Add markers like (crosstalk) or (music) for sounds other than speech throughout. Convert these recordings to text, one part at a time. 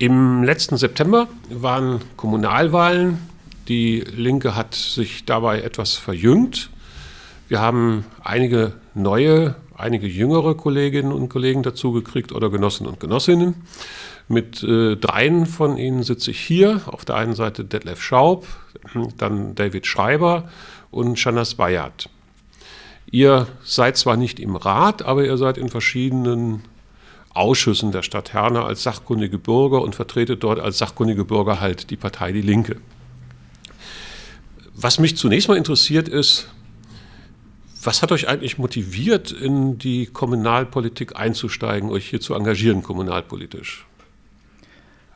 Im letzten September waren Kommunalwahlen. Die Linke hat sich dabei etwas verjüngt. Wir haben einige neue, einige jüngere Kolleginnen und Kollegen dazugekriegt oder Genossen und Genossinnen. Mit äh, dreien von ihnen sitze ich hier. Auf der einen Seite Detlef Schaub, dann David Schreiber und Shanas Bayat. Ihr seid zwar nicht im Rat, aber ihr seid in verschiedenen Ausschüssen der Stadt Herne als sachkundige Bürger und vertretet dort als sachkundige Bürger halt die Partei Die Linke. Was mich zunächst mal interessiert ist, was hat euch eigentlich motiviert, in die Kommunalpolitik einzusteigen, euch hier zu engagieren, kommunalpolitisch?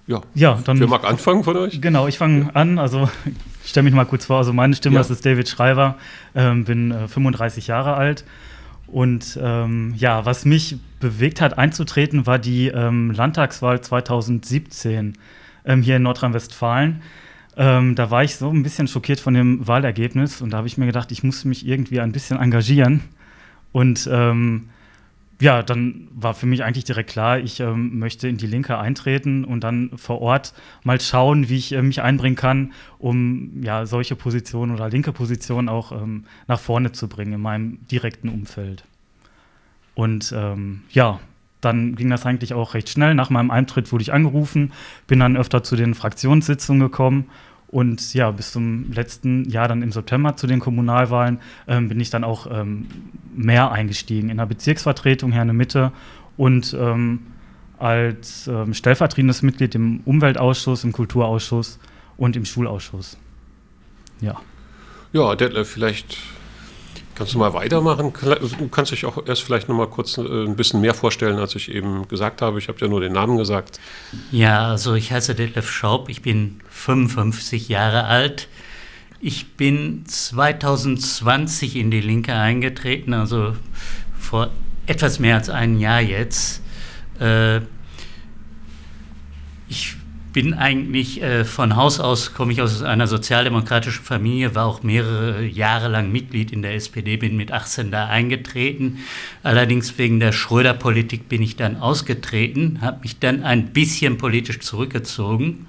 Ja, ja dann. Wer mag anfangen von euch? Genau, ich fange an. Also, stelle mich mal kurz vor. Also, meine Stimme, ja. das ist David Schreiber, ähm, bin äh, 35 Jahre alt. Und ähm, ja, was mich bewegt hat, einzutreten, war die ähm, Landtagswahl 2017 ähm, hier in Nordrhein-Westfalen. Ähm, da war ich so ein bisschen schockiert von dem Wahlergebnis und da habe ich mir gedacht, ich muss mich irgendwie ein bisschen engagieren. Und ähm, ja, dann war für mich eigentlich direkt klar, ich ähm, möchte in die Linke eintreten und dann vor Ort mal schauen, wie ich äh, mich einbringen kann, um ja solche Positionen oder linke Positionen auch ähm, nach vorne zu bringen in meinem direkten Umfeld. Und ähm, ja, dann ging das eigentlich auch recht schnell. Nach meinem Eintritt wurde ich angerufen, bin dann öfter zu den Fraktionssitzungen gekommen und ja, bis zum letzten Jahr, dann im September zu den Kommunalwahlen, ähm, bin ich dann auch ähm, mehr eingestiegen in der Bezirksvertretung Herne Mitte und ähm, als ähm, stellvertretendes Mitglied im Umweltausschuss, im Kulturausschuss und im Schulausschuss. Ja. Ja, Detlef, vielleicht Kannst du mal weitermachen? Du kannst dich auch erst vielleicht noch mal kurz äh, ein bisschen mehr vorstellen, als ich eben gesagt habe. Ich habe ja nur den Namen gesagt. Ja, also ich heiße Detlef Schaub, ich bin 55 Jahre alt. Ich bin 2020 in die Linke eingetreten, also vor etwas mehr als einem Jahr jetzt. Äh, ich bin eigentlich äh, von Haus aus, komme ich aus einer sozialdemokratischen Familie, war auch mehrere Jahre lang Mitglied in der SPD, bin mit 18 da eingetreten. Allerdings wegen der Schröder-Politik bin ich dann ausgetreten, habe mich dann ein bisschen politisch zurückgezogen.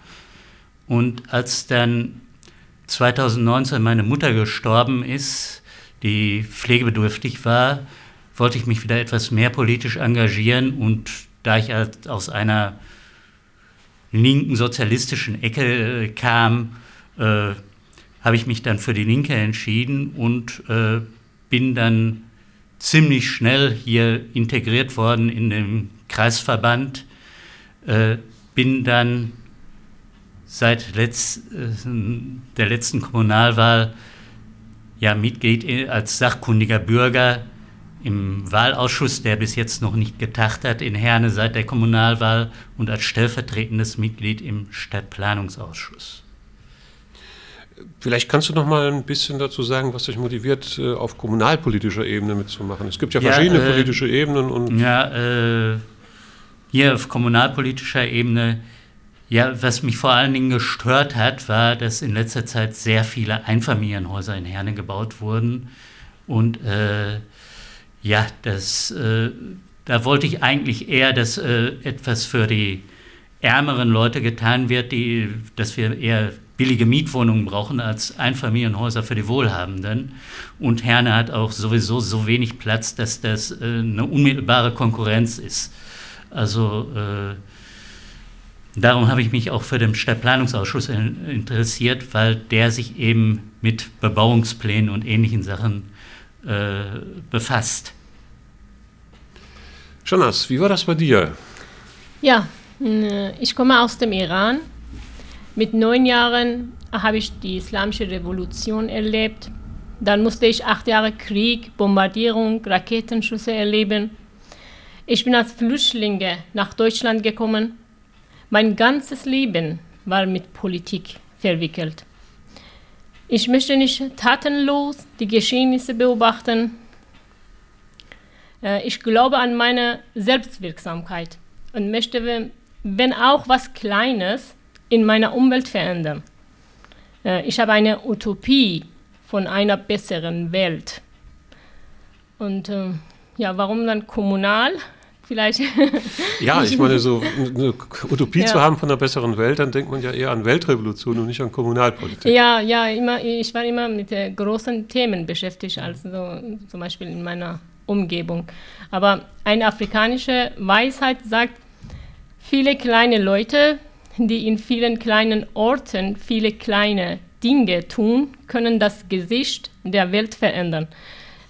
Und als dann 2019 meine Mutter gestorben ist, die pflegebedürftig war, wollte ich mich wieder etwas mehr politisch engagieren und da ich aus einer linken sozialistischen Ecke äh, kam, äh, habe ich mich dann für die Linke entschieden und äh, bin dann ziemlich schnell hier integriert worden in den Kreisverband. Bin dann seit letzt, der letzten Kommunalwahl ja Mitglied als sachkundiger Bürger im Wahlausschuss, der bis jetzt noch nicht getagt hat in Herne seit der Kommunalwahl und als stellvertretendes Mitglied im Stadtplanungsausschuss. Vielleicht kannst du noch mal ein bisschen dazu sagen, was dich motiviert, äh, auf kommunalpolitischer Ebene mitzumachen. Es gibt ja verschiedene ja, äh, politische Ebenen und ja, äh, hier auf kommunalpolitischer Ebene. Ja, was mich vor allen Dingen gestört hat, war, dass in letzter Zeit sehr viele Einfamilienhäuser in Herne gebaut wurden und äh, ja, das, äh, da wollte ich eigentlich eher, dass äh, etwas für die ärmeren Leute getan wird, die, dass wir eher billige Mietwohnungen brauchen als Einfamilienhäuser für die Wohlhabenden. Und Herne hat auch sowieso so wenig Platz, dass das äh, eine unmittelbare Konkurrenz ist. Also äh, darum habe ich mich auch für den Stadtplanungsausschuss interessiert, weil der sich eben mit Bebauungsplänen und ähnlichen Sachen äh, befasst. Shanas, wie war das bei dir? Ja, ich komme aus dem Iran. Mit neun Jahren habe ich die islamische Revolution erlebt. Dann musste ich acht Jahre Krieg, Bombardierung, Raketenschüsse erleben. Ich bin als Flüchtlinge nach Deutschland gekommen. Mein ganzes Leben war mit Politik verwickelt. Ich möchte nicht tatenlos die Geschehnisse beobachten. Äh, ich glaube an meine Selbstwirksamkeit und möchte, wenn auch was Kleines, in meiner Umwelt verändern. Äh, ich habe eine Utopie von einer besseren Welt. Und äh, ja, warum dann kommunal? Vielleicht. (laughs) Ja, ich meine, so eine Utopie ja. zu haben von einer besseren Welt, dann denkt man ja eher an Weltrevolution und nicht an Kommunalpolitik. Ja, ja, immer, ich war immer mit äh, großen Themen beschäftigt, also zum Beispiel in meiner Umgebung. Aber eine afrikanische Weisheit sagt, viele kleine Leute, die in vielen kleinen Orten viele kleine Dinge tun, können das Gesicht der Welt verändern.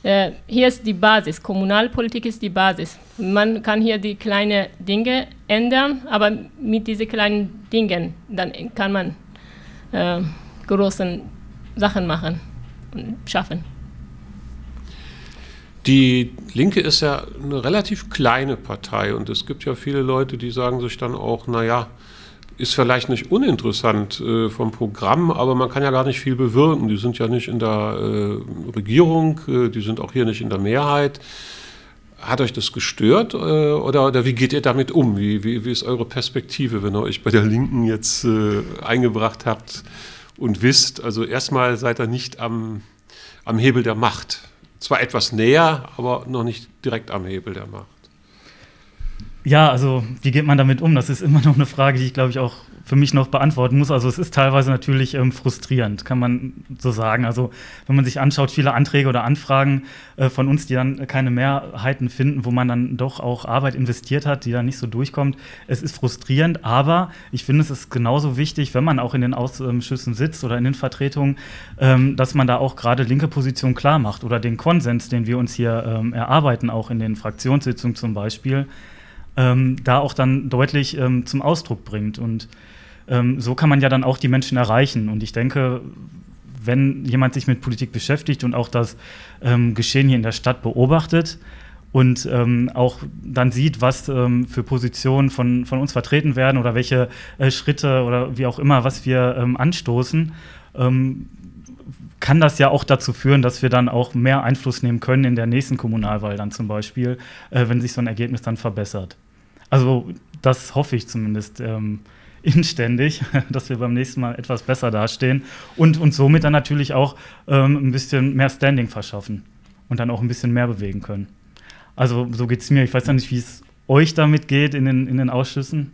Äh, hier ist die Basis, Kommunalpolitik ist die Basis. Man kann hier die kleinen Dinge ändern, aber mit diesen kleinen Dingen dann kann man äh, große Sachen machen und schaffen. Die Linke ist ja eine relativ kleine Partei und es gibt ja viele Leute, die sagen sich dann auch, naja, ist vielleicht nicht uninteressant äh, vom Programm, aber man kann ja gar nicht viel bewirken. Die sind ja nicht in der äh, Regierung, äh, die sind auch hier nicht in der Mehrheit. Hat euch das gestört äh, oder, oder wie geht ihr damit um? Wie, wie, wie, ist eure Perspektive, wenn ihr euch bei der Linken jetzt äh, eingebracht habt und wisst, also erstmal seid ihr nicht am, am Hebel der Macht. Zwar etwas näher, aber noch nicht direkt am Hebel der Macht. Ja, also wie geht man damit um? Das ist immer (laughs) noch eine Frage, die ich, glaube ich, auch für mich noch beantworten muss. Also es ist teilweise natürlich ähm, frustrierend, kann man so sagen. Also wenn man sich anschaut, viele Anträge oder Anfragen äh, von uns, die dann keine Mehrheiten finden, wo man dann doch auch Arbeit investiert hat, die dann nicht so durchkommt. Es ist frustrierend, aber ich finde, es ist genauso wichtig, wenn man auch in den Ausschüssen sitzt oder in den Vertretungen, ähm, dass man da auch gerade linke Position klar macht oder den Konsens, den wir uns hier ähm, erarbeiten, auch in den Fraktionssitzungen zum Beispiel ähm, da auch dann deutlich ähm, zum Ausdruck bringt. Und ähm, so kann man ja dann auch die Menschen erreichen. Und ich denke, wenn jemand sich mit Politik beschäftigt und auch das ähm, Geschehen hier in der Stadt beobachtet und ähm, auch dann sieht, was ähm, für Positionen von, von uns vertreten werden oder welche äh, Schritte oder wie auch immer, was wir anstoßen, kann das ja auch dazu führen, dass wir dann auch mehr Einfluss nehmen können in der nächsten Kommunalwahl dann zum Beispiel, äh, wenn sich so ein Ergebnis dann verbessert. Also das hoffe ich zumindest ähm, (laughs) inständig, dass wir beim nächsten Mal etwas besser dastehen und uns somit dann natürlich auch ähm, ein bisschen mehr Standing verschaffen und dann auch ein bisschen mehr bewegen können. Also so geht es mir. Ich weiß ja nicht, wie es euch damit geht in den, in den Ausschüssen.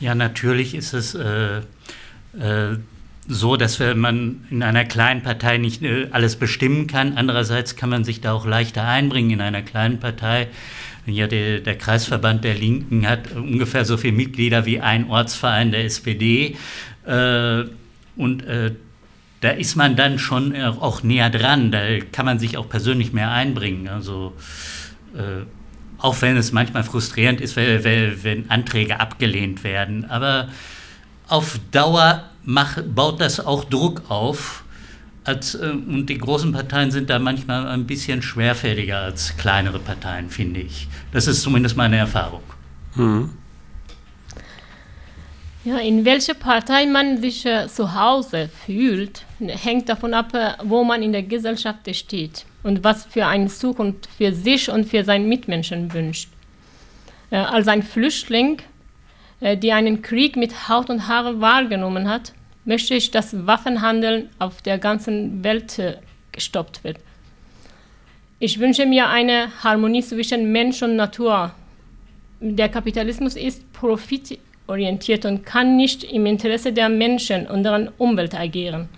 Ja, natürlich ist es äh, äh, so, dass man in einer kleinen Partei nicht äh, alles bestimmen kann. Andererseits kann man sich da auch leichter einbringen in einer kleinen Partei. Ja, der, der Kreisverband der Linken hat ungefähr so viele Mitglieder wie ein Ortsverein der SPD. Äh, und äh, da ist man dann schon auch näher dran. Da kann man sich auch persönlich mehr einbringen. Also äh, auch wenn es manchmal frustrierend ist, wenn, wenn Anträge abgelehnt werden. Aber auf Dauer mach, baut das auch Druck auf. Als, äh, und die großen Parteien sind da manchmal ein bisschen schwerfälliger als kleinere Parteien, finde ich. Das ist zumindest meine Erfahrung. Mhm. Ja, in welcher Partei man sich äh, zu Hause fühlt, hängt davon ab, äh, wo man in der Gesellschaft steht und was für eine Zukunft für sich und für seine Mitmenschen wünscht. Äh, als ein Flüchtling, äh, der einen Krieg mit Haut und Haare wahrgenommen hat, möchte ich, dass Waffenhandel auf der ganzen Welt äh, gestoppt wird. Ich wünsche mir eine Harmonie zwischen Mensch und Natur. Der Kapitalismus ist profitorientiert und kann nicht im Interesse der Menschen und der Umwelt agieren.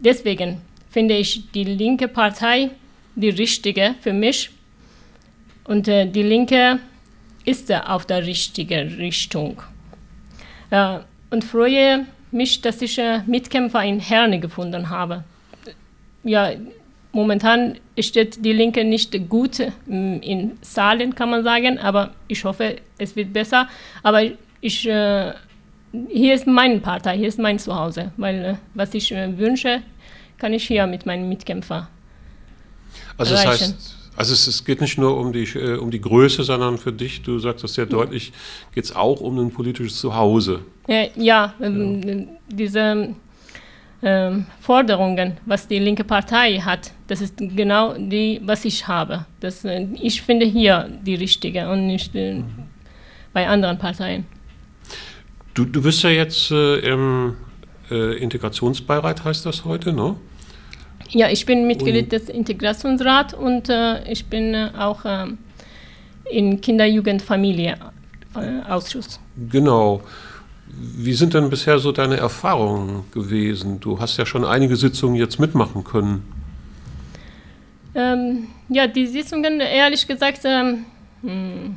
Deswegen finde ich die linke Partei die richtige für mich und äh, die Linke ist auf der richtigen Richtung. Und freue mich, dass ich äh, Mitkämpfer in Herne gefunden habe. Ja, momentan steht die Linke nicht gut mm, in Zahlen, kann man sagen, aber ich hoffe, es wird besser. Aber ich, äh, hier ist meine Partei, hier ist mein Zuhause, weil äh, was ich wünsche, kann ich hier mit meinen Mitkämpfern also das erreichen. Heißt also es, es, geht nicht nur um die, äh, um die Größe, sondern für dich, du sagst das sehr deutlich, geht es auch um ein politisches Zuhause. Äh, ja, ähm, ja, diese ähm, Forderungen, was die linke Partei hat, das ist genau die, was ich habe. Das, äh, ich finde hier die richtige und nicht äh, bei anderen Parteien. Du, du bist ja jetzt im Integrationsbeirat, heißt das heute, ne? Ja, ich bin Mitglied und des Integrationsrats und äh, ich bin äh, auch äh, im Kinder-Jugend-Familie-Ausschuss. Genau. Wie sind denn bisher so deine Erfahrungen gewesen? Du hast ja schon einige Sitzungen jetzt mitmachen können. Ähm, ja, die Sitzungen, ehrlich gesagt, ähm, hm,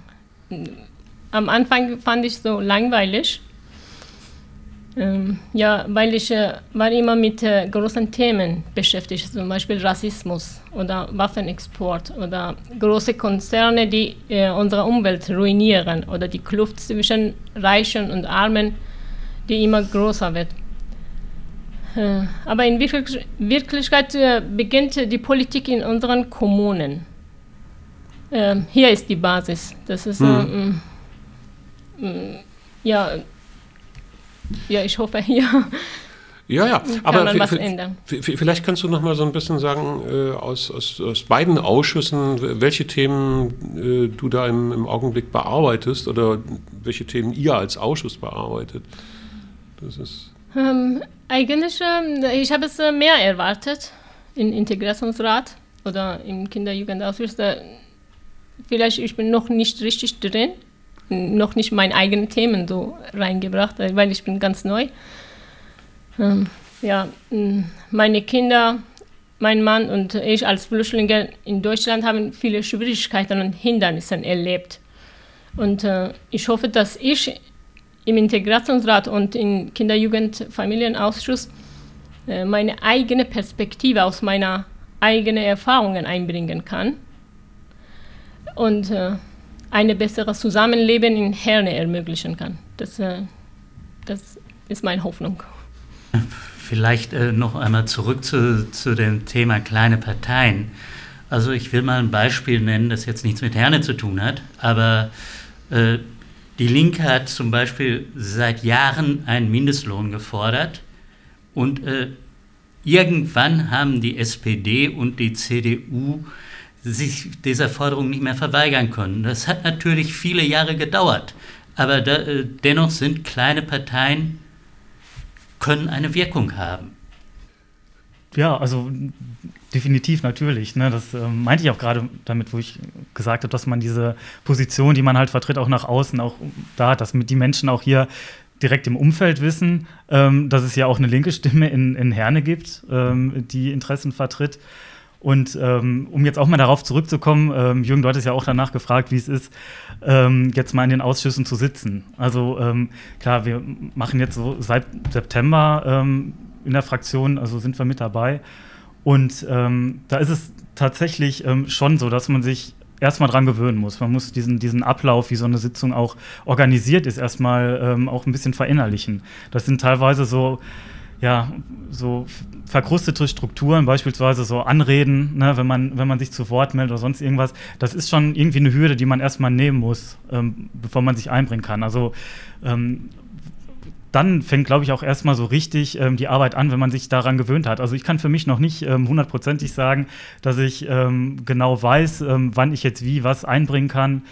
am Anfang fand ich so langweilig. Ähm, ja, weil ich äh, war immer mit äh, großen Themen beschäftigt, zum Beispiel Rassismus oder Waffenexport oder große Konzerne, die äh, unsere Umwelt ruinieren oder die Kluft zwischen Reichen und Armen, die immer größer wird. Äh, aber in Wirklich Wirklichkeit äh, beginnt die Politik in unseren Kommunen. Ähm, hier ist die Basis. Das ist hm. äh, mm, ja ja, ich hoffe, (laughs) ja. Ja, ja, aber vielleicht kannst du noch mal so ein bisschen sagen, äh, aus, aus, aus, beiden Ausschüssen, welche Themen äh, du da im, im, Augenblick bearbeitest oder welche Themen ihr als Ausschuss bearbeitet. Das ist ähm, eigentlich, äh, ich habe es äh, mehr erwartet im Integrationsrat oder im Kinder-Jugendausschuss. Vielleicht ich bin noch nicht richtig drin noch nicht meine eigenen Themen so reingebracht, weil ich bin ganz neu. Ähm, ja, meine Kinder, mein Mann und ich als Flüchtlinge in Deutschland haben viele Schwierigkeiten und Hindernisse erlebt. Und äh, ich hoffe, dass ich im Integrationsrat und im Kinder-Jugend-Familienausschuss äh, meine eigene Perspektive aus meiner eigenen Erfahrungen einbringen kann. Und äh, ein besseres Zusammenleben in Herne ermöglichen kann. Das, äh, das ist meine Hoffnung. Vielleicht äh, noch einmal zurück zu, zu dem Thema kleine Parteien. Also ich will mal ein Beispiel nennen, das jetzt nichts mit Herne zu tun hat, aber äh, die Linke hat zum Beispiel seit Jahren einen Mindestlohn gefordert und äh, irgendwann haben die SPD und die CDU sich dieser Forderung nicht mehr verweigern können. Das hat natürlich viele Jahre gedauert, aber da, äh, dennoch sind kleine Parteien, können eine Wirkung haben. Ja, also definitiv natürlich. Ne? Das äh, meinte ich auch gerade damit, wo ich gesagt habe, dass man diese Position, die man halt vertritt, auch nach außen auch da dass die Menschen auch hier direkt im Umfeld wissen, ähm, dass es ja auch eine linke Stimme in, in Herne gibt, ähm, die Interessen vertritt. Und ähm, um jetzt auch mal darauf zurückzukommen, ähm, Jürgen, du hattest ja auch danach gefragt, wie es ist, ähm, jetzt mal in den Ausschüssen zu sitzen. Also ähm, klar, wir machen jetzt so seit September ähm, in der Fraktion, also sind wir mit dabei. Und ähm, da ist es tatsächlich schon so, dass man sich erstmal dran gewöhnen muss. Man muss diesen, diesen Ablauf, wie so eine Sitzung auch organisiert ist, erstmal auch ein bisschen verinnerlichen. Das sind teilweise so ja, so verkrustete Strukturen, beispielsweise so Anreden, ne, wenn, man, wenn man sich zu Wort meldet oder sonst irgendwas, das ist schon irgendwie eine Hürde, die man erstmal nehmen muss, ähm, bevor man sich einbringen kann. Also ähm, dann fängt, glaube ich, auch erstmal so richtig ähm, die Arbeit an, wenn man sich daran gewöhnt hat. Also ich kann für mich noch nicht ähm, hundertprozentig sagen, dass ich ähm, genau weiß, ähm, wann ich jetzt wie was einbringen kann,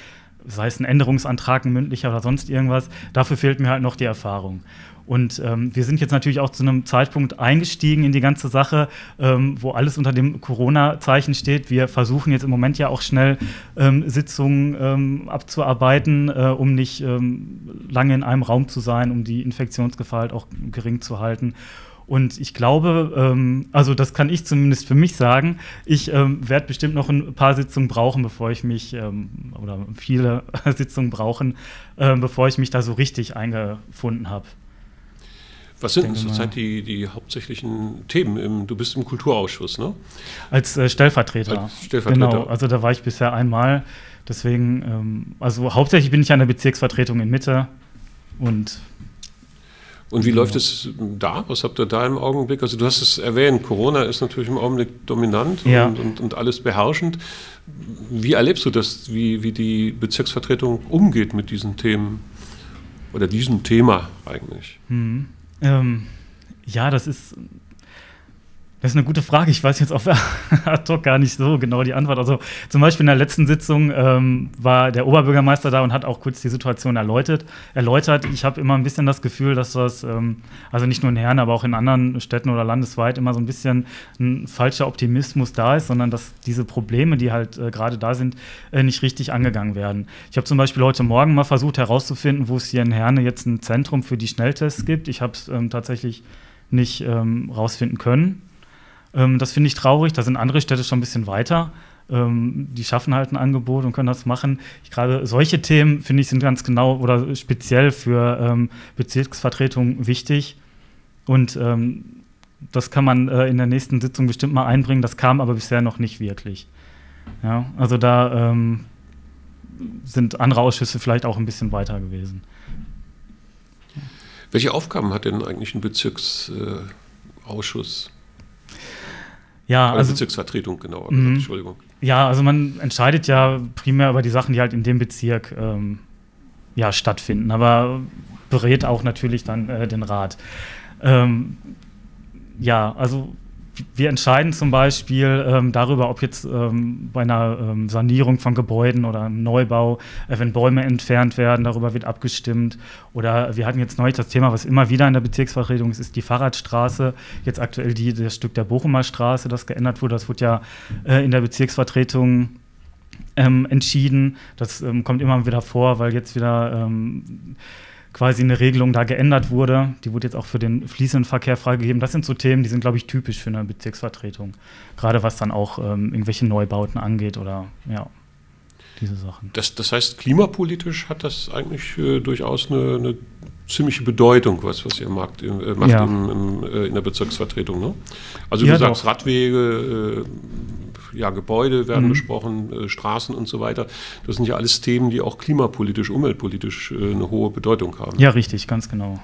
sei es ein Änderungsantrag, ein mündlicher oder sonst irgendwas. Dafür fehlt mir halt noch die Erfahrung. Und ähm, wir sind jetzt natürlich auch zu einem Zeitpunkt eingestiegen in die ganze Sache, ähm, wo alles unter dem Corona-Zeichen steht. Wir versuchen jetzt im Moment ja auch schnell ähm, Sitzungen ähm, abzuarbeiten, äh, um nicht ähm, lange in einem Raum zu sein, um die Infektionsgefahr halt auch gering zu halten. Und ich glaube, ähm, also das kann ich zumindest für mich sagen, ich ähm, werde bestimmt noch ein paar Sitzungen brauchen, bevor ich mich, ähm, oder viele (laughs) Sitzungen brauchen, äh, bevor ich mich da so richtig eingefunden habe. Was sind zurzeit die, die hauptsächlichen Themen? Im, du bist im Kulturausschuss, ne? Als äh, Stellvertreter. Als Stellvertreter. Genau, also da war ich bisher einmal. Deswegen, ähm, also hauptsächlich bin ich an der Bezirksvertretung in Mitte und und wie läuft es da? Was habt ihr da im Augenblick? Also du hast es erwähnt, Corona ist natürlich im Augenblick dominant ja. und, und, und, alles beherrschend. Wie erlebst du das, wie, wie die Bezirksvertretung umgeht mit diesen Themen oder diesem Thema eigentlich? Hm. Ähm, ja, das ist. Das ist eine gute Frage. Ich weiß jetzt auf (laughs) ad hoc gar nicht so genau die Antwort. Also zum Beispiel in der letzten Sitzung ähm, war der Oberbürgermeister da und hat auch kurz die Situation erläutert. erläutert. Ich habe immer ein bisschen das Gefühl, dass das, ähm, also nicht nur in Herne, aber auch in anderen Städten oder landesweit immer so ein bisschen ein falscher Optimismus da ist, sondern dass diese Probleme, die halt äh, gerade da sind, äh, nicht richtig angegangen werden. Ich habe zum Beispiel heute Morgen mal versucht herauszufinden, wo es hier in Herne jetzt ein Zentrum für die Schnelltests gibt. Ich habe es ähm, tatsächlich nicht ähm, rausfinden können. Ähm, das finde ich traurig. Da sind andere Städte schon ein bisschen weiter. Ähm, die schaffen halt ein Angebot und können das machen. Gerade solche Themen, finde ich, sind ganz genau oder speziell für ähm, Bezirksvertretungen wichtig. Und ähm, das kann man äh, in der nächsten Sitzung bestimmt mal einbringen. Das kam aber bisher noch nicht wirklich. Ja, also da ähm, sind andere Ausschüsse vielleicht auch ein bisschen weiter gewesen. Welche Aufgaben hat denn eigentlich ein Bezirksausschuss? Äh, ja, also Bezirksvertretung, genau. Mhm. Entschuldigung. Ja, also man entscheidet ja primär über die Sachen, die halt in dem Bezirk ähm, ja, stattfinden, aber berät auch natürlich dann äh, den Rat. Ähm, ja, also wir entscheiden zum Beispiel ähm, darüber, ob jetzt ähm, bei einer ähm, Sanierung von Gebäuden oder einem Neubau, äh, wenn Bäume entfernt werden, darüber wird abgestimmt. Oder wir hatten jetzt neulich das Thema, was immer wieder in der Bezirksvertretung ist, ist die Fahrradstraße. Jetzt aktuell die, das Stück der Bochumer Straße, das geändert wurde. Das wurde ja äh, in der Bezirksvertretung ähm, entschieden. Das ähm, kommt immer wieder vor, weil jetzt wieder ähm, quasi eine Regelung da geändert wurde. Die wurde jetzt auch für den fließenden Verkehr freigegeben. Das sind so Themen, die sind, glaube ich, typisch für eine Bezirksvertretung. Gerade was dann auch ähm, irgendwelche Neubauten angeht oder ja, diese Sachen. Das, das heißt, klimapolitisch hat das eigentlich äh, durchaus eine, eine, ziemliche Bedeutung, was, was ihr macht, äh, macht ja. im, im, äh, in der Bezirksvertretung. Ne? Also ja, du sagst doch. Radwege, äh, ja, Gebäude werden mhm. besprochen, äh, Straßen und so weiter. Das sind ja alles Themen, die auch klimapolitisch, umweltpolitisch äh, eine hohe Bedeutung haben. Ja, richtig, ganz genau.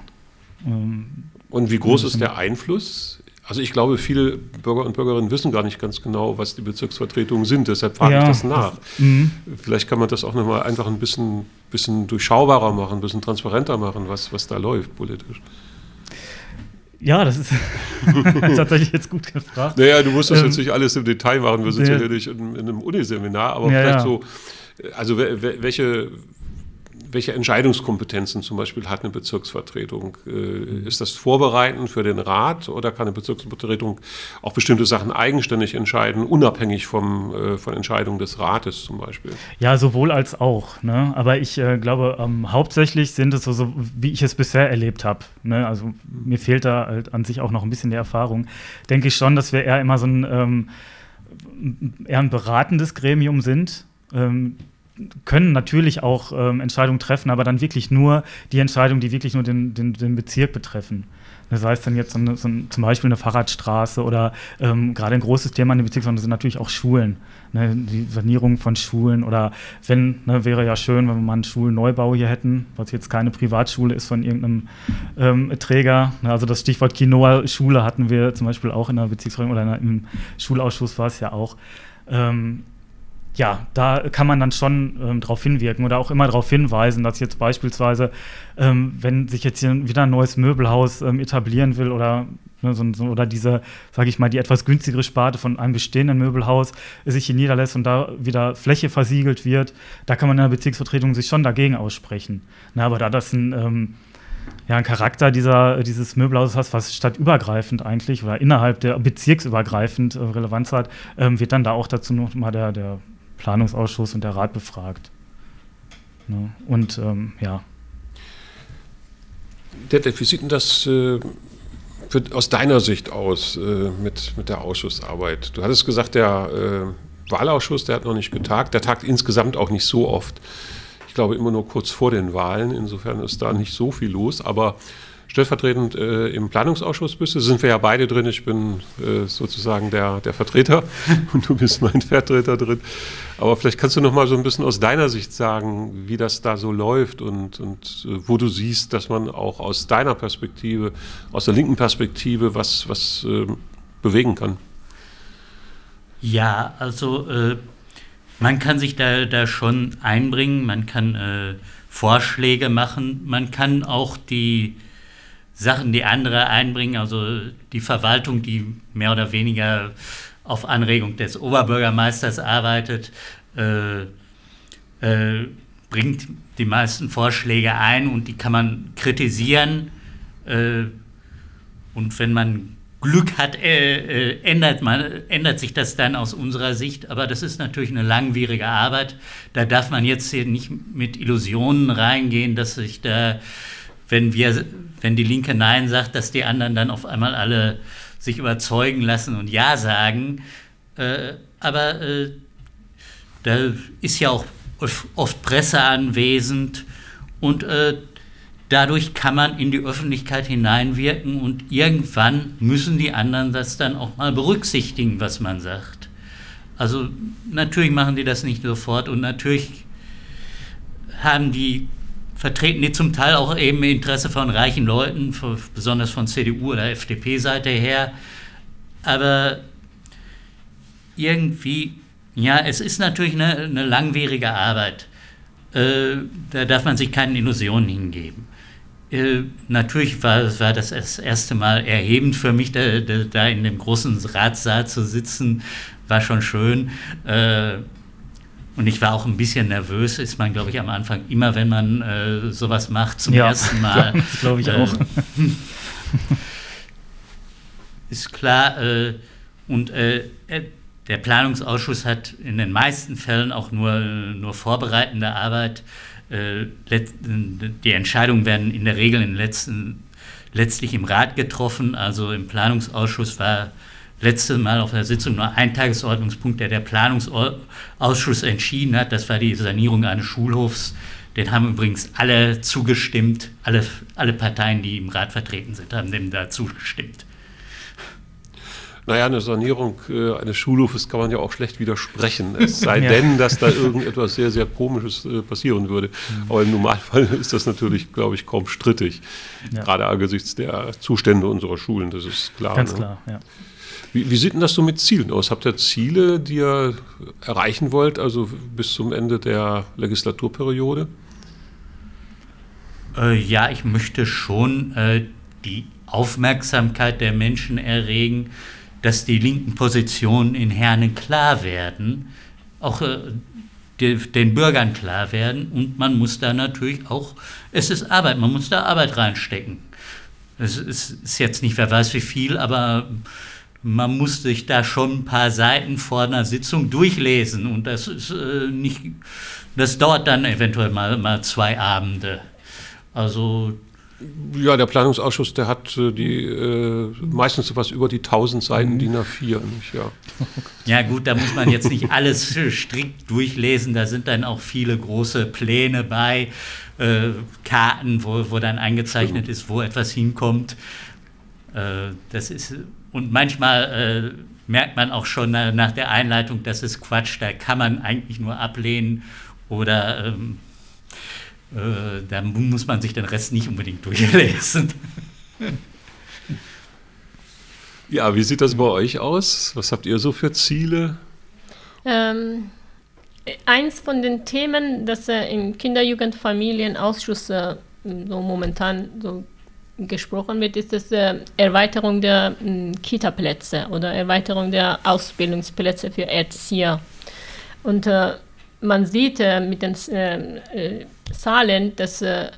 Ähm, und wie groß ist der Einfluss? Also ich glaube, viele Bürger und Bürgerinnen wissen gar nicht ganz genau, was die Bezirksvertretungen sind. Deshalb frage ja, ich das nach. Das, mhm. Vielleicht kann man das auch nochmal einfach ein bisschen, bisschen durchschaubarer machen, ein bisschen transparenter machen, was, was da läuft politisch. Ja, (laughs) das ist tatsächlich jetzt gut gefragt. Naja, du musst das ähm, jetzt nicht alles im Detail machen, wir sind ja nicht in, in einem Uniseminar, aber ja, vielleicht ja. so, also welche, welche Entscheidungskompetenzen zum Beispiel hat eine Bezirksvertretung? Äh, ist das vorbereitend für den Rat oder kann eine Bezirksvertretung auch bestimmte Sachen eigenständig entscheiden, unabhängig vom, äh, von Entscheidungen des Rates zum Beispiel? Ja, sowohl als auch. Ne? Aber ich äh, glaube, ähm, hauptsächlich sind es so, so, wie ich es bisher erlebt habe. Ne? Also mir fehlt da halt an sich auch noch ein bisschen die Erfahrung. Denke ich schon, dass wir eher immer so ein, ähm, eher ein beratendes Gremium sind. Ähm, können natürlich auch ähm, Entscheidungen treffen, aber dann wirklich nur die Entscheidungen, die wirklich nur den, den, den Bezirk betreffen. Das heißt dann jetzt so eine, so ein, zum Beispiel eine Fahrradstraße oder ähm, gerade ein großes Thema in dem Bezirk sind natürlich auch Schulen. Ne, die Sanierung von Schulen oder wenn, ne, wäre ja schön, wenn wir mal einen Schulneubau hier hätten, was jetzt keine Privatschule ist von irgendeinem ähm, Träger. Ne, also das Stichwort Quinoa-Schule hatten wir zum Beispiel auch in der Bezirksverwaltung oder im Schulausschuss war es ja auch. Ähm, ja, da kann man dann schon ähm, darauf hinwirken oder auch immer darauf hinweisen, dass jetzt beispielsweise, ähm, wenn sich jetzt hier wieder ein neues Möbelhaus ähm, etablieren will oder, ne, so, so, oder diese, sage ich mal, die etwas günstigere Sparte von einem bestehenden Möbelhaus sich hier niederlässt und da wieder Fläche versiegelt wird, da kann man in der Bezirksvertretung sich schon dagegen aussprechen. Na, aber da das ein ähm, ja, ein Charakter dieser, dieses Möbelhauses hat, was stadtübergreifend eigentlich oder innerhalb der bezirksübergreifend äh, Relevanz hat, ähm, wird dann da auch dazu noch mal der, der Planungsausschuss und der Rat befragt. Ne? Und ähm, ja. Detlef, wie sieht denn das äh, für, aus deiner Sicht aus äh, mit, mit der Ausschussarbeit? Du hattest gesagt, der äh, Wahlausschuss, der hat noch nicht getagt, der tagt insgesamt auch nicht so oft. Ich glaube immer nur kurz vor den Wahlen, insofern ist da nicht so viel los, aber stellvertretend äh, im Planungsausschuss bist. Da sind wir ja beide drin. Ich bin äh, sozusagen der, der Vertreter (laughs) und du bist mein Vertreter drin. Aber vielleicht kannst du noch mal so ein bisschen aus deiner Sicht sagen, wie das da so läuft und, und äh, wo du siehst, dass man auch aus deiner Perspektive, aus der linken Perspektive, was, was ähm, bewegen kann. Ja, also äh, man kann sich da, da schon einbringen, man kann äh, Vorschläge machen, man kann auch die Sachen, die andere einbringen, also die Verwaltung, die mehr oder weniger auf Anregung des Oberbürgermeisters arbeitet, äh, äh, bringt die meisten Vorschläge ein und die kann man kritisieren. Äh, und wenn man Glück hat, äh, äh, ändert, man, ändert sich das dann aus unserer Sicht. Aber das ist natürlich eine langwierige Arbeit. Da darf man jetzt hier nicht mit Illusionen reingehen, dass sich da, wenn wir, wenn die Linke Nein sagt, dass die anderen dann auf einmal alle sich überzeugen lassen und Ja sagen. Äh, aber äh, da ist ja auch oft Presse anwesend und äh, dadurch kann man in die Öffentlichkeit hineinwirken und irgendwann müssen die anderen das dann auch mal berücksichtigen, was man sagt. Also natürlich machen die das nicht sofort und natürlich haben die vertreten die zum Teil auch eben Interesse von reichen Leuten, besonders von CDU oder FDP-Seite her. Aber irgendwie ja, es ist natürlich eine, eine langwierige Arbeit. Äh, da darf man sich keinen Illusionen hingeben. Äh, natürlich war, war das das erste Mal erhebend für mich, da, da, da, in dem großen Ratssaal zu sitzen, war schon schön. Äh, und ich war auch ein bisschen nervös, ist man, glaube ich, am Anfang immer, wenn man äh, sowas macht, zum ja. ersten Mal. Ja, das glaube ich auch. Äh, (laughs) ist klar. Äh, und der Planungsausschuss hat in den meisten Fällen auch nur, nur vorbereitende Arbeit. Äh, die Entscheidungen werden in der Regel in letzten, letztlich im Rat getroffen. Also im Planungsausschuss war letztes Mal auf der Sitzung nur ein Tagesordnungspunkt, der der Planungsausschuss entschieden hat. Das war die Sanierung eines Schulhofs. Den haben übrigens alle zugestimmt. Alle, alle Parteien, die im Rat vertreten sind, haben dem da zugestimmt. Naja, eine Sanierung äh, eines Schulhofes kann man ja auch schlecht widersprechen. Es (laughs) sei ja. denn, dass da irgendetwas sehr, sehr Komisches äh, passieren würde. Mhm. Aber im Normalfall (laughs) ist das natürlich, glaube ich, kaum strittig. Ja. Gerade angesichts der Zustände unserer Schulen, das ist klar. Ganz ne? klar, ja. Wie, wie, sieht denn das so mit Zielen aus? Habt ihr Ziele, die ihr erreichen wollt, also bis zum Ende der Legislaturperiode? Äh, ja, ich möchte schon äh, die Aufmerksamkeit der Menschen erregen dass die linken Positionen in Herne klar werden, auch äh, die, den Bürgern klar werden und man muss da natürlich auch, es ist Arbeit, man muss da Arbeit reinstecken. Es ist, ist jetzt nicht, wer weiß wie viel, aber man muss sich da schon ein paar Seiten vor einer Sitzung durchlesen und das ist äh, nicht, das dauert dann eventuell mal, mal zwei Abende. Also ja, der Planungsausschuss, der hat äh, die äh, meistens sowas über die 1000 Seiten mhm. DIN A4. Nicht? Ja. (laughs) ja, gut, da muss man jetzt nicht alles strikt durchlesen. Da sind dann auch viele große Pläne bei, äh, Karten, wo, wo dann eingezeichnet ist, wo etwas hinkommt. Äh, das ist, und manchmal äh, merkt man auch schon nach der Einleitung, das ist Quatsch, da kann man eigentlich nur ablehnen oder. Ähm, äh, da muss man sich den Rest nicht unbedingt durchlesen. (laughs) Ja, wie sieht das bei euch aus? Was habt ihr so für Ziele? Ähm, eins von den Themen, das äh, im Kinder-Jugend-Familienausschuss äh, so momentan so gesprochen wird, ist das äh, Erweiterung der äh, Kita-Plätze oder Erweiterung der Ausbildungsplätze für Erzieher. Und äh, man sieht äh, mit den Zahlen, dass äh,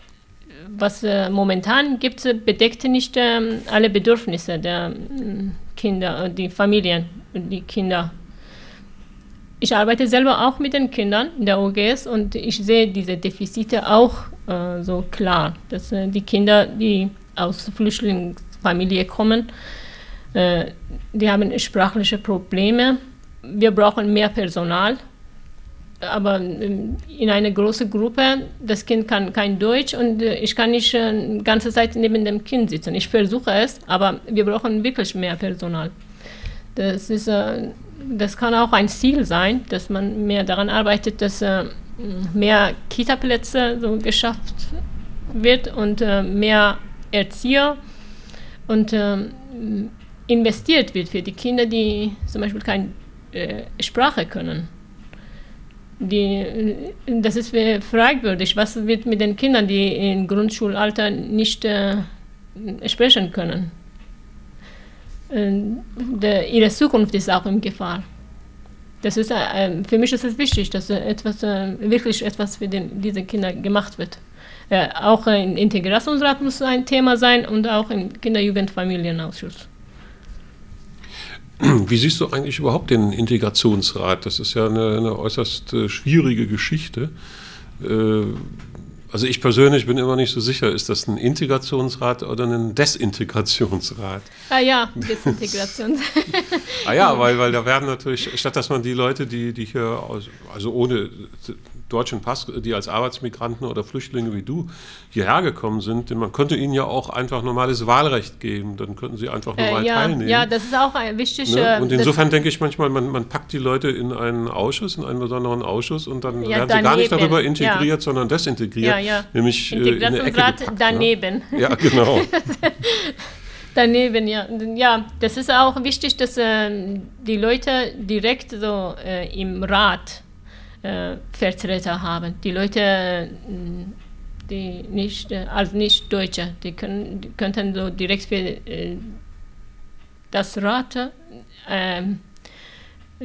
was äh, momentan gibt, bedeckt nicht ähm, alle Bedürfnisse der mm, Kinder, äh, die Familien, die Kinder. Ich arbeite selber auch mit den Kindern in der OGS und ich sehe diese Defizite auch äh, so klar, dass äh, die Kinder, die aus Flüchtlingsfamilien kommen, äh, die haben sprachliche Probleme. Wir brauchen mehr Personal aber ähm, in einer großen Gruppe, das Kind kann kein Deutsch und äh, ich kann nicht äh, die ganze Zeit neben dem Kind sitzen. Ich versuche es, aber wir brauchen wirklich mehr Personal. Das, ist, äh, das kann auch ein Ziel sein, dass man mehr daran arbeitet, dass mehr Kita-Plätze so geschafft wird und mehr Erzieher und investiert wird für die Kinder, die zum Beispiel keine Sprache können die, das ist fragwürdig. Was wird mit den Kindern, die im Grundschulalter nicht äh, sprechen können. Der, ihre Zukunft ist auch in Gefahr. Das ist, äh, für mich ist es wichtig, dass etwas, äh, wirklich etwas für den, diese Kinder gemacht wird. Äh, auch ein Integrationsrat muss ein Thema sein und auch ein Kinder-Jugend-Familienausschuss. Wie siehst du eigentlich überhaupt den Integrationsrat? Das ist ja eine, eine äußerst äh, schwierige Geschichte. Also ich persönlich bin immer nicht so sicher, ist das ein Integrationsrat oder ein Desintegrationsrat? Ah ja, Desintegrationsrat. (laughs) ah ja, weil, weil da werden natürlich, statt dass man die Leute, die, die hier, aus, also ohne deutschen Pass, die als Arbeitsmigranten oder Flüchtlinge wie du hierher gekommen sind, man könnte ihnen ja auch einfach normales Wahlrecht geben, dann könnten sie einfach äh, normal äh, ja, teilnehmen. Ja, das ist auch wichtig. Ne? Und insofern denke ich manchmal, man, man packt die Leute in einen Ausschuss, in einen besonderen Ausschuss und dann ja, werden daneben. sie gar nicht darüber integriert, ja. sondern desintegriert. Ja, ja. Nämlich äh, in eine Ecke gepackt, daneben. Ja, genau. (laughs) daneben, ja. Ja, das ist auch wichtig, dass äh, die Leute direkt so äh, im Rat äh, Vertreter haben. Die Leute, äh, die nicht, äh, also nicht Deutsche, die, können, die könnten so direkt für äh, das Rat ähm,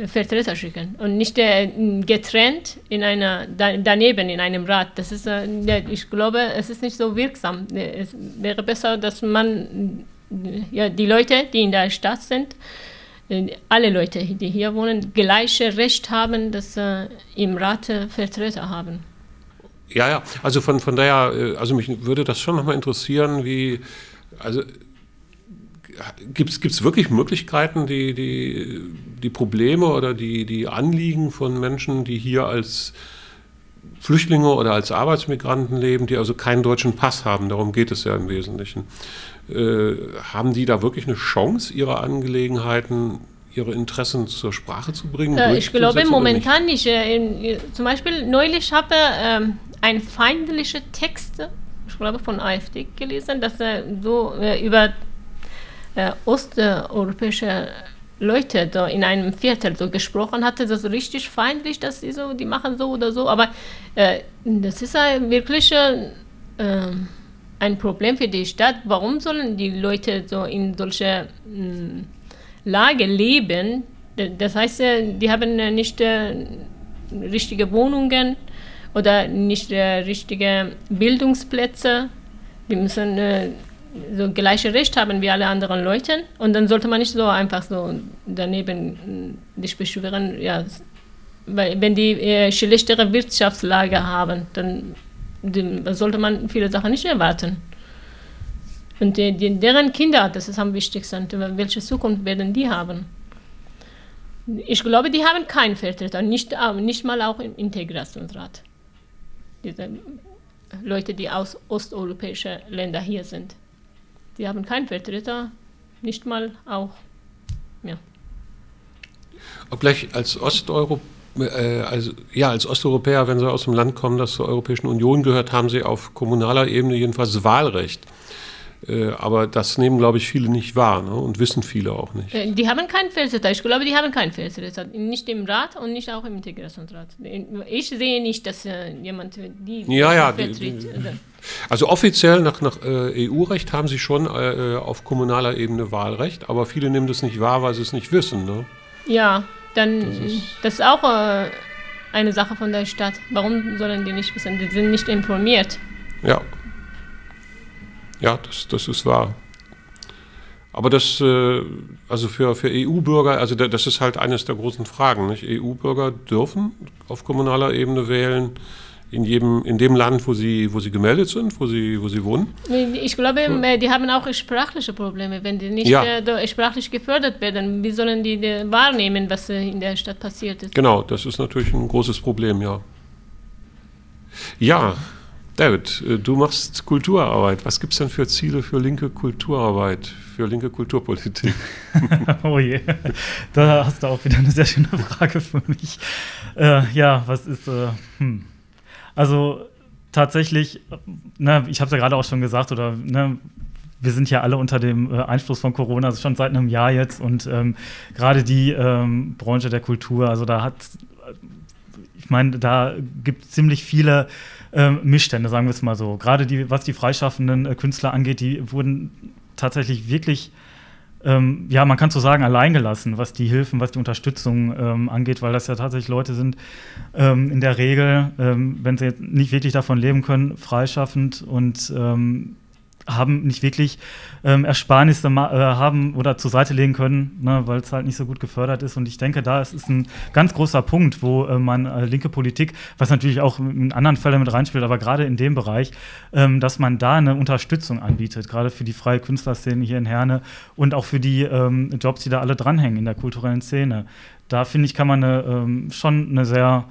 Vertreter schicken und nicht äh, getrennt in einer daneben in einem Rat. Das ist, äh, ich glaube, es ist nicht so wirksam. Es wäre besser, dass man ja, die Leute, die in der Stadt sind, alle Leute, die hier wohnen, gleiche Recht haben, dass äh, im Rat Vertreter haben. Ja, ja, also von, von daher, äh, also mich würde das schon nochmal interessieren, wie, also gibt es wirklich Möglichkeiten, die, die, die Probleme oder die, die Anliegen von Menschen, die hier als Flüchtlinge oder als Arbeitsmigranten leben, die also keinen deutschen Pass haben, darum geht es ja im Wesentlichen, äh, haben die da wirklich eine Chance, ihre Angelegenheiten, ihre Interessen zur Sprache zu bringen? Äh, ich glaube momentan nicht. nicht. Äh, zum Beispiel neulich habe ich äh, ein feindlicher Text, ich glaube von AfD gelesen, dass er so äh, über äh, osteuropäische Leute da in einem Viertel so gesprochen hatte, das richtig feindlich, dass sie so, die machen so oder so, aber äh, das ist ja wirklich ein Problem für die Stadt. Warum sollen die Leute so in solcher hm, Lage leben? Das heißt, äh, die haben nicht äh, richtige Wohnungen oder nicht äh, richtige Bildungsplätze. Die müssen so gleiche Recht haben wie alle anderen Leute. Und dann sollte man nicht so einfach so daneben sich beschweren, ja, weil wenn die äh, schlechtere Wirtschaftslage haben, dann sollte man viele Sachen nicht erwarten. Und die, die, deren Kinder, das ist am wichtigsten, welche Zukunft werden die haben? Ich glaube, die haben keinen Vertreter, nicht, nicht mal auch im Integrationsrat. Diese Leute, die aus osteuropäischen Ländern hier sind. Die haben keinen Vertreter, nicht mal auch. Ja. Obgleich als Osteuropäer äh, also, ja, als Osteuropäer, wenn sie aus dem Land kommen, das zur Europäischen Union gehört, haben sie auf kommunaler Ebene jedenfalls Wahlrecht. Äh, aber das nehmen, glaube ich, viele nicht wahr ne? und wissen viele auch nicht. Äh, die haben keinen Fehltritt. Ich glaube, die haben keinen Fehltritt. Nicht im Rat und nicht auch im Integrationsrat. Ich sehe nicht, dass jemand die ja, ja, vertritt. also offiziell nach, nach äh, EU-Recht haben sie schon äh, auf kommunaler Ebene Wahlrecht, aber viele nehmen das nicht wahr, weil sie es nicht wissen. Ne? Ja, dann das ist, das ist auch äh, eine Sache von der Stadt. Warum sollen die nicht wissen? Die sind nicht informiert. Ja. Ja, das, das ist wahr. Aber das, äh, also für, für EU-Bürger, also das ist halt eines der großen Fragen. EU-Bürger dürfen auf kommunaler Ebene wählen in, jedem, in dem Land, wo sie, wo sie gemeldet sind, wo sie, wo sie wohnen? Ich glaube, ja. die haben auch sprachliche Probleme. Wenn die nicht ja. äh, sprachlich gefördert werden, wie sollen die wahrnehmen, was äh, in der Stadt passiert ist? Genau, das ist natürlich ein großes Problem, ja. Ja, David, äh, du machst Kulturarbeit. Was gibt es denn für Ziele für linke Kulturarbeit, für linke Kulturpolitik? (laughs) oh je, da hast du auch wieder eine sehr schöne Frage für mich. Äh, ja, was ist, äh, hm. Also tatsächlich, ne, ich habe es ja gerade auch schon gesagt, oder ne, wir sind ja alle unter dem äh, Einfluss von Corona, also schon seit einem Jahr jetzt. Und ähm, gerade die ähm, Branche der Kultur, also da hat ich meine, da gibt es ziemlich viele äh, Missstände, sagen wir es mal so. Gerade die, was die freischaffenden äh, Künstler angeht, die wurden tatsächlich wirklich ähm, ja, man kann so sagen, alleingelassen, was die Hilfen, was die Unterstützung ähm, angeht, weil das ja tatsächlich Leute sind, ähm, in der Regel, ähm, wenn sie nicht wirklich davon leben können, freischaffend und ähm, haben nicht wirklich ähm, Ersparnisse äh, haben oder zur Seite legen können, ne, weil es halt nicht so gut gefördert ist. Und ich denke, da ist, ist ein ganz großer Punkt, wo äh, man äh, linke Politik, was natürlich auch in anderen Fällen mit reinspielt, aber gerade in dem Bereich, ähm, dass man da eine Unterstützung anbietet, gerade für die freie Künstlerszene hier in Herne und auch für die ähm, Jobs, die da alle dranhängen in der kulturellen Szene. Da finde ich, kann man eine, ähm, schon eine sehr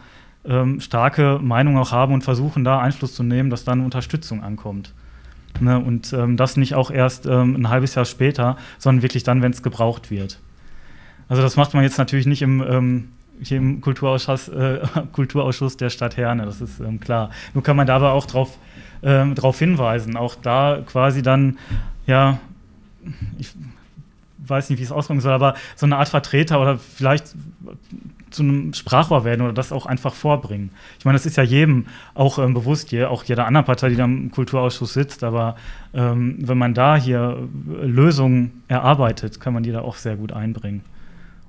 ähm, starke Meinung auch haben und versuchen, da Einfluss zu nehmen, dass da eine Unterstützung ankommt. Ne? Und ähm, das nicht auch erst ähm, ein halbes Jahr später, sondern wirklich dann, wenn es gebraucht wird. Also das macht man jetzt natürlich nicht im, ähm, hier im Kulturausschuss, äh, (laughs) Kulturausschuss der Stadt Herne, das ist ähm, klar. Nur kann man dabei auch darauf ähm, drauf hinweisen, auch da quasi dann, ja, ich weiß nicht, wie es ausdrücken soll, aber so eine Art Vertreter oder vielleicht zu einem Sprachrohr werden oder das auch einfach vorbringen. Ich meine, das ist ja jedem auch ähm, bewusst, hier, auch jeder anderen Partei, die da im Kulturausschuss sitzt, aber ähm, wenn man da hier Lösungen erarbeitet, kann man die da auch sehr gut einbringen.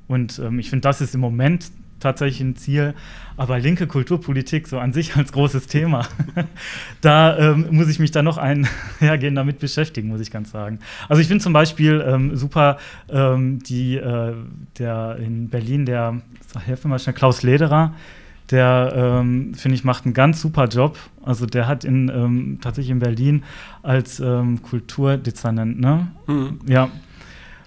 Und ähm, ich finde, das ist im Moment tatsächlich ein Ziel. Aber linke Kulturpolitik so an sich als großes Thema, (laughs) da ähm, muss ich mich dann noch einhergehen (laughs) damit beschäftigen, muss ich ganz sagen. Also ich finde zum Beispiel ähm, super, ähm, die, äh, der in Berlin, der, helfen wir mal schnell, Klaus Lederer, der, ähm, finde ich, macht einen ganz super Job. Also der hat in, ähm, tatsächlich in Berlin als ähm, Kulturdezernent, ne? Mhm. Ja,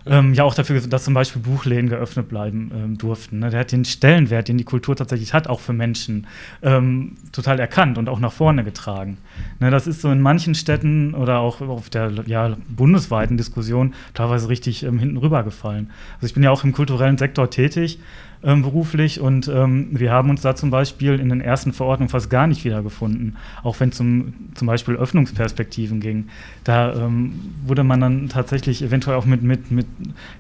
ähm, ja auch dafür, dass zum Beispiel Buchläden geöffnet bleiben ähm, durften. Ne? Der hat den Stellenwert, den die Kultur tatsächlich hat, auch für Menschen ähm, total erkannt und auch nach vorne getragen. Ne? Das ist so in manchen Städten oder auch auf der ja, bundesweiten Diskussion teilweise richtig ähm, hinten rübergefallen. Also ich bin ja auch im kulturellen Sektor tätig ähm, beruflich und ähm, wir haben uns da zum Beispiel in den ersten Verordnungen fast gar nicht wiedergefunden, auch wenn es zum, zum Beispiel Öffnungsperspektiven ging. Da ähm, wurde man dann tatsächlich eventuell auch mit, mit, mit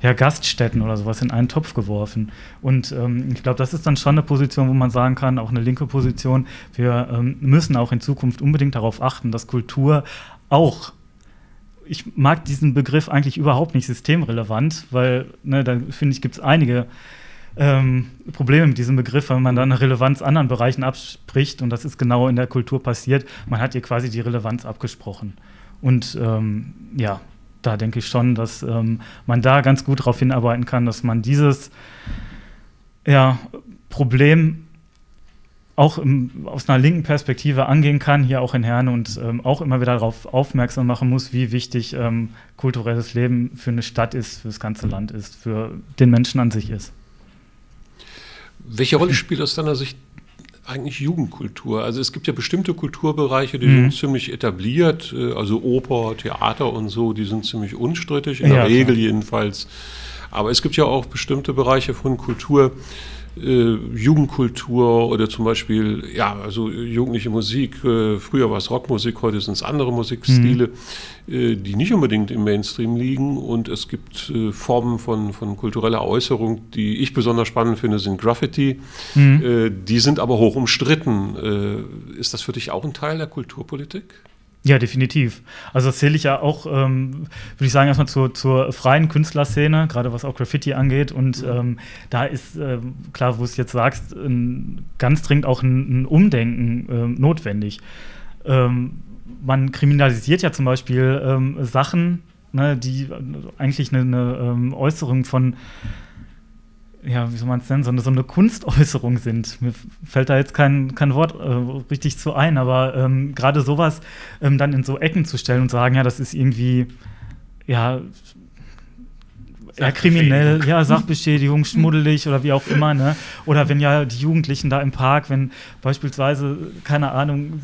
ja, Gaststätten oder sowas in einen Topf geworfen. Und ähm, ich glaube, das ist dann schon eine Position, wo man sagen kann, auch eine linke Position, wir ähm, müssen auch in Zukunft unbedingt darauf achten, dass Kultur auch ich mag diesen Begriff eigentlich überhaupt nicht systemrelevant, weil ne, da finde ich, gibt es einige ähm, Probleme mit diesem Begriff, weil man dann eine Relevanz anderen Bereichen abspricht und das ist genau in der Kultur passiert. Man hat ihr quasi die Relevanz abgesprochen. Und ähm, ja, da denke ich schon, dass ähm, man da ganz gut darauf hinarbeiten kann, dass man dieses ja, Problem auch im, aus einer linken Perspektive angehen kann, hier auch in Herne und ähm, auch immer wieder darauf aufmerksam machen muss, wie wichtig ähm, kulturelles Leben für eine Stadt ist, für das ganze Land ist, für den Menschen an sich ist. Welche Rolle spielt aus deiner Sicht eigentlich Jugendkultur? Also es gibt ja bestimmte Kulturbereiche, die mhm. sind ziemlich etabliert, äh, also Oper, Theater und so, die sind ziemlich unstrittig, in ja, der Regel klar. jedenfalls. Aber es gibt ja auch bestimmte Bereiche von Kultur, äh, Jugendkultur oder zum Beispiel, ja, also jugendliche Musik. Äh, früher war es Rockmusik, heute sind es andere Musikstile, mhm. äh, die nicht unbedingt im Mainstream liegen. Und es gibt äh, Formen von, von kultureller Äußerung, die ich besonders spannend finde, sind Graffiti. Mhm. Äh, die sind aber hoch umstritten. Äh, ist das für dich auch ein Teil der Kulturpolitik? Ja, definitiv. Also das zähle ich ja auch, ähm, würde ich sagen, erstmal zur, zur freien Künstlerszene, gerade was auch Graffiti angeht. Und mhm. ähm, da ist, äh, klar, wo du es jetzt sagst, ein, ganz dringend auch ein, ein Umdenken äh, notwendig. Ähm, man kriminalisiert ja zum Beispiel ähm, Sachen, ne, die eigentlich eine, eine ähm, Äußerung von ja, wie soll man es nennen, so eine, so eine Kunstäußerung sind. Mir fällt da jetzt kein, kein Wort äh, richtig zu ein, aber ähm, gerade sowas ähm, dann in so Ecken zu stellen und sagen, ja, das ist irgendwie, ja, eher kriminell, ja, Sachbeschädigung, (laughs) schmuddelig oder wie auch immer, ne? Oder wenn ja die Jugendlichen da im Park, wenn beispielsweise, keine Ahnung,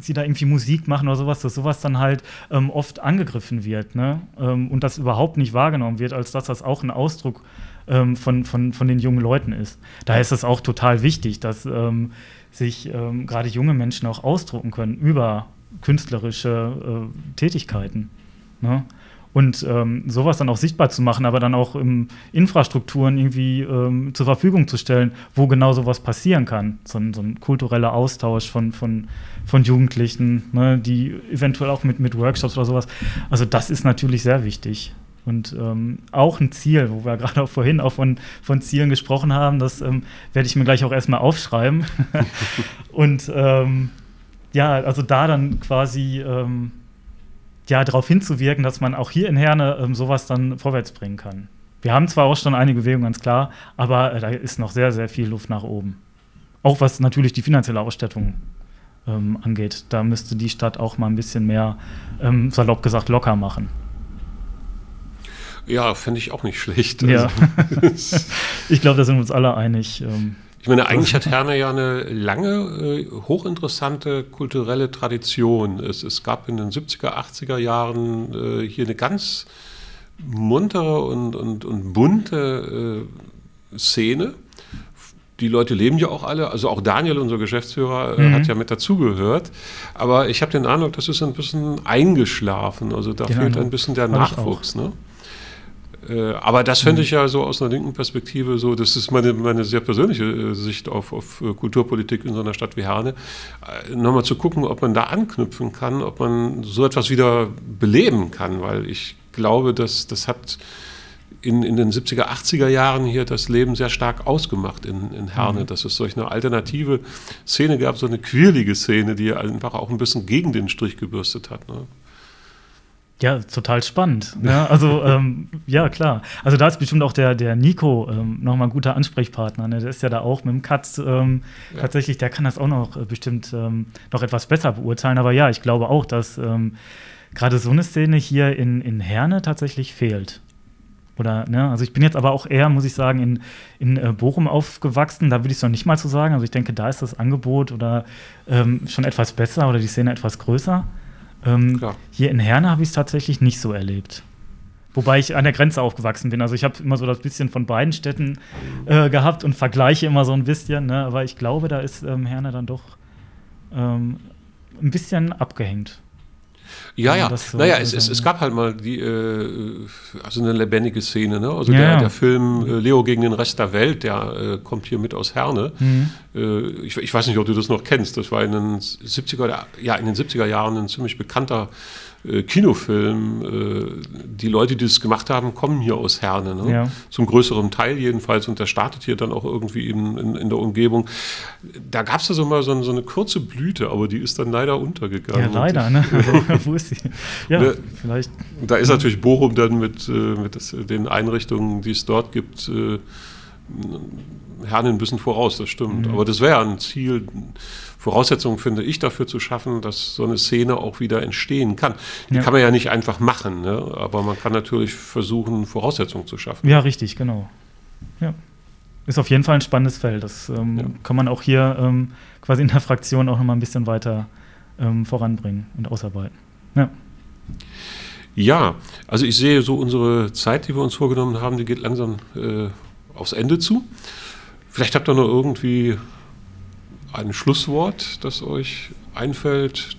sie da irgendwie Musik machen oder sowas, dass sowas dann halt ähm, oft angegriffen wird, ne? Ähm, und das überhaupt nicht wahrgenommen wird, als dass das auch ein Ausdruck ähm, von, von, von den jungen Leuten ist. Daher ist es auch total wichtig, dass ähm, sich ähm, gerade junge Menschen auch ausdrucken können über künstlerische äh, Tätigkeiten. Ne? Und ähm, sowas dann auch sichtbar zu machen, aber dann auch ähm, Infrastrukturen irgendwie ähm, zur Verfügung zu stellen, wo genau sowas passieren kann. So ein, so ein kultureller Austausch von, von, von Jugendlichen, ne, die eventuell auch mit, mit Workshops oder sowas. Also das ist natürlich sehr wichtig. Und ähm, auch ein Ziel, wo wir (laughs) gerade auch vorhin auch von, von Zielen gesprochen haben, das ähm, werde ich mir gleich auch erstmal aufschreiben. (laughs) und ähm, ja, also da dann quasi ähm, ja, darauf hinzuwirken, dass man auch hier in Herne ähm, sowas dann vorwärts bringen kann. Wir haben zwar auch schon eine Bewegung, ganz klar, aber äh, da ist noch sehr, sehr viel Luft nach oben. Auch was natürlich die finanzielle Ausstattung ähm, angeht. Da müsste die Stadt auch mal ein bisschen mehr, salopp gesagt, locker machen. Ja, finde ich auch nicht schlecht. Ja. Also. (laughs) ich glaube, da sind wir uns alle einig. Ähm, ich meine, eigentlich hat Herne ja eine lange, äh, hochinteressante kulturelle Tradition. Es, es, gab in den 70er, 80er Jahren äh, hier eine ganz muntere und, und, und bunte äh, Szene. Die Leute leben ja auch alle, also auch Daniel, unser Geschäftsführer, äh, mhm. hat ja mit dazugehört. Aber ich habe den Eindruck, das ist ein bisschen eingeschlafen. Also da den fehlt Eindruck ein bisschen der Nachwuchs. Ne? Äh, aber das fände ich ja so aus einer linken Perspektive so, das ist meine, meine sehr persönliche äh, Sicht auf, auf äh, Kulturpolitik in so einer Stadt wie Herne, nochmal zu gucken, ob man da anknüpfen kann, ob man so etwas wieder beleben kann, weil ich glaube, dass das hat in, in den 70er, 80er Jahren hier das Leben sehr stark ausgemacht in, in Herne, mhm. dass es solch eine alternative Szene gab, so eine quirlige Szene, die einfach auch ein bisschen gegen den Strich gebürstet hat. Ne? Ja, total spannend. Ne? Also, ähm, ja, klar. Also, da ist bestimmt auch der, der Nico ähm, nochmal ein guter Ansprechpartner. Ne? Der ist ja da auch mit dem Katz ähm, ja. tatsächlich, der kann das auch noch äh, bestimmt ähm, noch etwas besser beurteilen. Aber ja, ich glaube auch, dass ähm, gerade so eine Szene hier in, in Herne tatsächlich fehlt. Oder, ne, also ich bin jetzt aber auch eher, muss ich sagen, in, in äh, Bochum aufgewachsen. Da würde ich es noch nicht mal so sagen. Also ich denke, da ist das Angebot oder ähm, schon etwas besser oder die Szene etwas größer. Ähm, hier in Herne habe ich es tatsächlich nicht so erlebt. Wobei ich an der Grenze aufgewachsen bin. Also ich habe immer so das bisschen von beiden Städten äh, gehabt und vergleiche immer so ein bisschen. Ne? Aber ich glaube, da ist ähm, Herne dann doch ähm, ein bisschen abgehängt. Ja, ja. So naja, es, es, es, gab halt mal die, äh, also eine lebendige Szene. Ne? Also ja, der, der, Film äh, Leo gegen den Rest der Welt, der äh, kommt hier mit aus Herne. Mhm. Äh, ich, ich, weiß nicht, ob du das noch kennst. Das war in den 70er, ja, in den 70er Jahren ein ziemlich bekannter äh, Kinofilm. Äh, die Leute, die das gemacht haben, kommen hier aus Herne. Ne? Ja. Zum größeren Teil jedenfalls. Und der startet hier dann auch irgendwie in, in, in der Umgebung. Da gab es ja so mal so, so, eine kurze Blüte, aber die ist dann leider untergegangen. Ja, leider. Ne? (laughs) Wo ist sie? Ja, ne, vielleicht. Da ist natürlich Bochum dann mit, äh, mit das, den Einrichtungen, die es dort gibt, Herne ein bisschen voraus, das stimmt. Mhm. Aber das wäre ein Ziel, Voraussetzung finde ich dafür zu schaffen, dass so eine Szene auch wieder entstehen kann. Die ja. kann man ja nicht einfach machen, ne? aber man kann natürlich versuchen, Voraussetzungen zu schaffen. Ja, richtig, genau. Ja. Ist auf jeden Fall ein spannendes Feld. Das ähm, ja. kann man auch hier ähm, quasi in der Fraktion auch noch mal ein bisschen weiter ähm, voranbringen und ausarbeiten. Ja. Ja, also ich sehe so unsere Zeit, die wir uns vorgenommen haben, die geht langsam äh, aufs Ende zu. Vielleicht habt ihr noch irgendwie ein Schlusswort, das euch einfällt.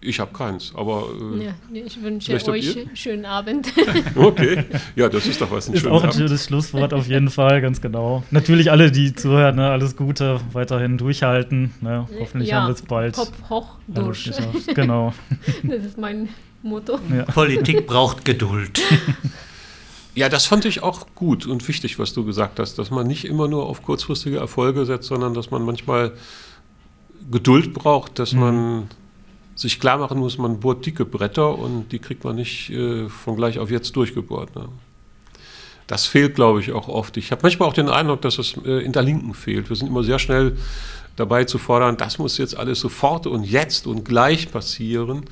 Ich habe keins, aber. Äh, ja, ich wünsche euch einen schönen Abend. (laughs) (laughs) okay, ja, das ist doch was. Ein ist auch ein schönes Schlusswort auf jeden Fall, ganz genau. Natürlich alle, die zuhören, ne, alles Gute, weiterhin durchhalten. Ne, hoffentlich ja, haben wir es bald. Kopf hoch durch. Genau. (laughs) Das ist mein Motto. Ja. Politik braucht Geduld. Ja, das fand ich auch gut und wichtig, was du gesagt hast, dass man nicht immer nur auf kurzfristige Erfolge setzt, sondern dass man manchmal Geduld braucht, dass mhm. man sich klar machen muss, man bohrt dicke Bretter und die kriegt man nicht äh, von gleich auf jetzt durchgebohrt. Ne? Das fehlt, glaube ich, auch oft. Ich habe manchmal auch den Eindruck, dass es äh, in der Linken fehlt. Wir sind immer sehr schnell dabei zu fordern, das muss jetzt alles sofort und jetzt und gleich passieren.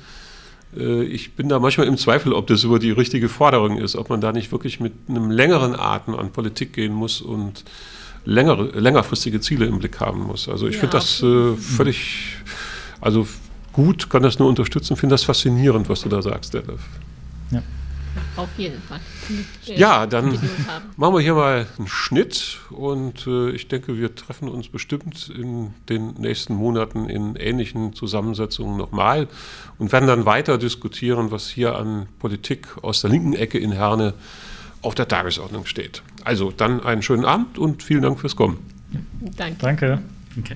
Äh, ich bin da manchmal im Zweifel, ob das über die richtige Forderung ist, ob man da nicht wirklich mit einem längeren Atem an Politik gehen muss und längere, längerfristige Ziele im Blick haben muss. Also ich ja. finde das äh, völlig, also gut, kann das nur unterstützen, finde das faszinierend, was du da sagst, Detlef. Ja. Auf jeden Fall. Ja, dann machen wir hier mal einen Schnitt und äh, ich denke, wir treffen uns bestimmt in den nächsten Monaten in ähnlichen Zusammensetzungen nochmal und werden dann weiter diskutieren, was hier an Politik aus der linken Ecke in Herne auf der Tagesordnung steht. Also dann einen schönen Abend und vielen Dank fürs Kommen. Danke. Danke. Okay.